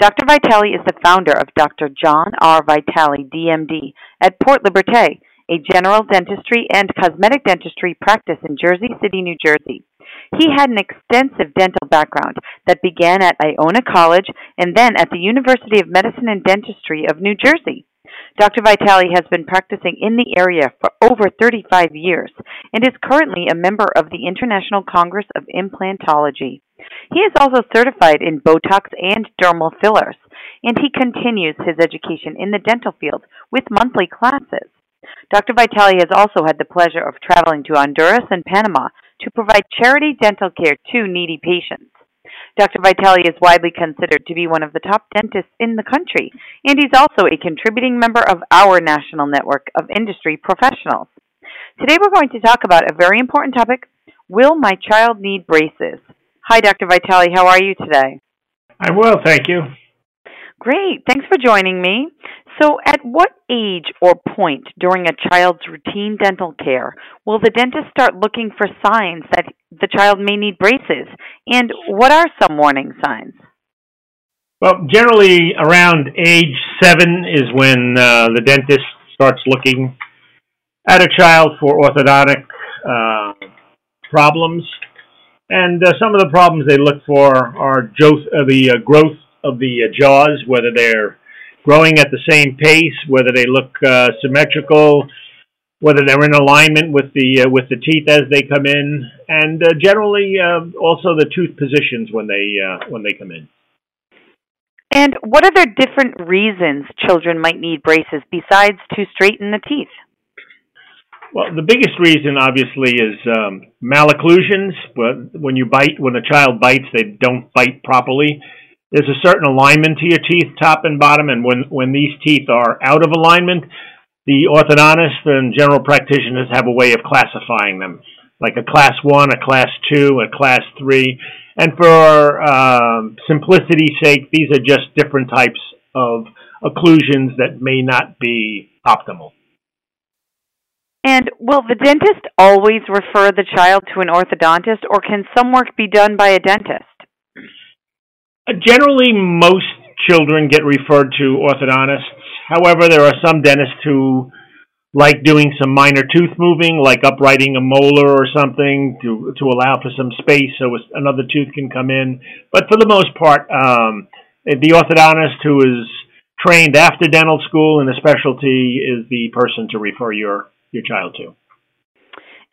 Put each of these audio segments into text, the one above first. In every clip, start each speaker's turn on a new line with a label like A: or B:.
A: Dr. Vitale is the founder of Dr. John R. Vitale, DMD, at Port Liberté, a general dentistry and cosmetic dentistry practice in Jersey City, New Jersey. He had an extensive dental background that began at Iona College and then at the University of Medicine and Dentistry of New Jersey. Dr. Vitale has been practicing in the area for over 35 years and is currently a member of the International Congress of Implantology. He is also certified in Botox and dermal fillers, and he continues his education in the dental field with monthly classes. Dr. Vitale has also had the pleasure of traveling to Honduras and Panama to provide charity dental care to needy patients. Dr. Vitale is widely considered to be one of the top dentists in the country, and he's also a contributing member of our national network of industry professionals. Today we're going to talk about a very important topic Will my child need braces? Hi, Dr. Vitale. How are you today?
B: I'm well, thank you.
A: Great. Thanks for joining me. So, at what age or point during a child's routine dental care will the dentist start looking for signs that the child may need braces? And what are some warning signs?
B: Well, generally around age seven is when uh, the dentist starts looking at a child for orthodontic uh, problems. And uh, some of the problems they look for are uh, the uh, growth of the uh, jaws, whether they're growing at the same pace, whether they look uh, symmetrical, whether they're in alignment with the uh, with the teeth as they come in, and generally also the tooth positions when they when they come in.
A: And what other different reasons children might need braces besides to straighten the teeth?
B: Well, the biggest reason, obviously, is um, malocclusions. When you bite, when a child bites, they don't bite properly. There's a certain alignment to your teeth, top and bottom, and when when these teeth are out of alignment, the orthodontist and general practitioners have a way of classifying them, like a class one, a class two, a class three. And for um, simplicity's sake, these are just different types of occlusions that may not be optimal.
A: And will the dentist always refer the child to an orthodontist, or can some work be done by a dentist?
B: Uh, generally, most children get referred to orthodontists. However, there are some dentists who like doing some minor tooth moving, like uprighting a molar or something to to allow for some space so another tooth can come in. But for the most part, um, the orthodontist who is trained after dental school in a specialty is the person to refer your your child to.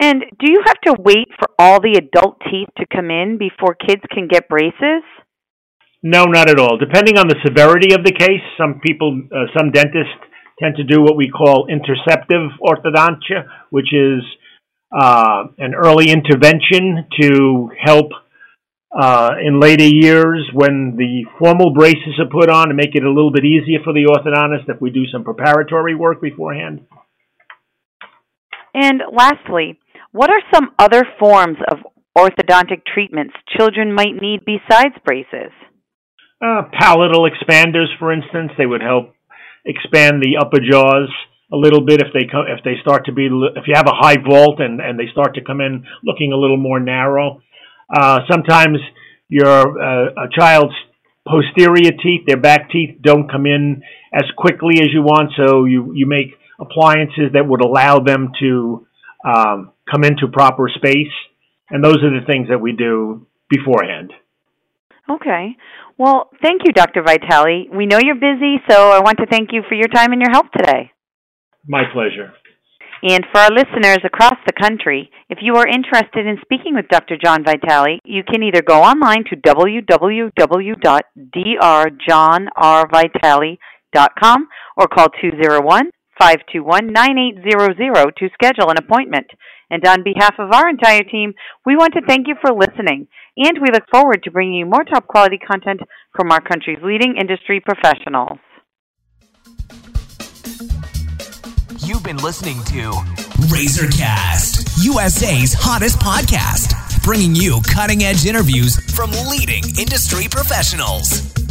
A: And do you have to wait for all the adult teeth to come in before kids can get braces?
B: No, not at all. Depending on the severity of the case, some people, uh, some dentists tend to do what we call interceptive orthodontia, which is uh, an early intervention to help uh, in later years when the formal braces are put on to make it a little bit easier for the orthodontist if we do some preparatory work beforehand.
A: And lastly, what are some other forms of orthodontic treatments children might need besides braces?
B: Uh, palatal expanders, for instance, they would help expand the upper jaws a little bit if they come if they start to be if you have a high vault and and they start to come in looking a little more narrow. Uh, sometimes your uh, a child's posterior teeth, their back teeth, don't come in as quickly as you want, so you you make appliances that would allow them to um, come into proper space. And those are the things that we do beforehand.
A: Okay. Well, thank you, Dr. Vitale. We know you're busy, so I want to thank you for your time and your help today.
B: My pleasure.
A: And for our listeners across the country, if you are interested in speaking with Dr. John Vitale, you can either go online to www.drjohnrvitale.com or call 201 521 9800 to schedule an appointment. And on behalf of our entire team, we want to thank you for listening, and we look forward to bringing you more top quality content from our country's leading industry professionals.
C: You've been listening to Razorcast, USA's hottest podcast, bringing you cutting edge interviews from leading industry professionals.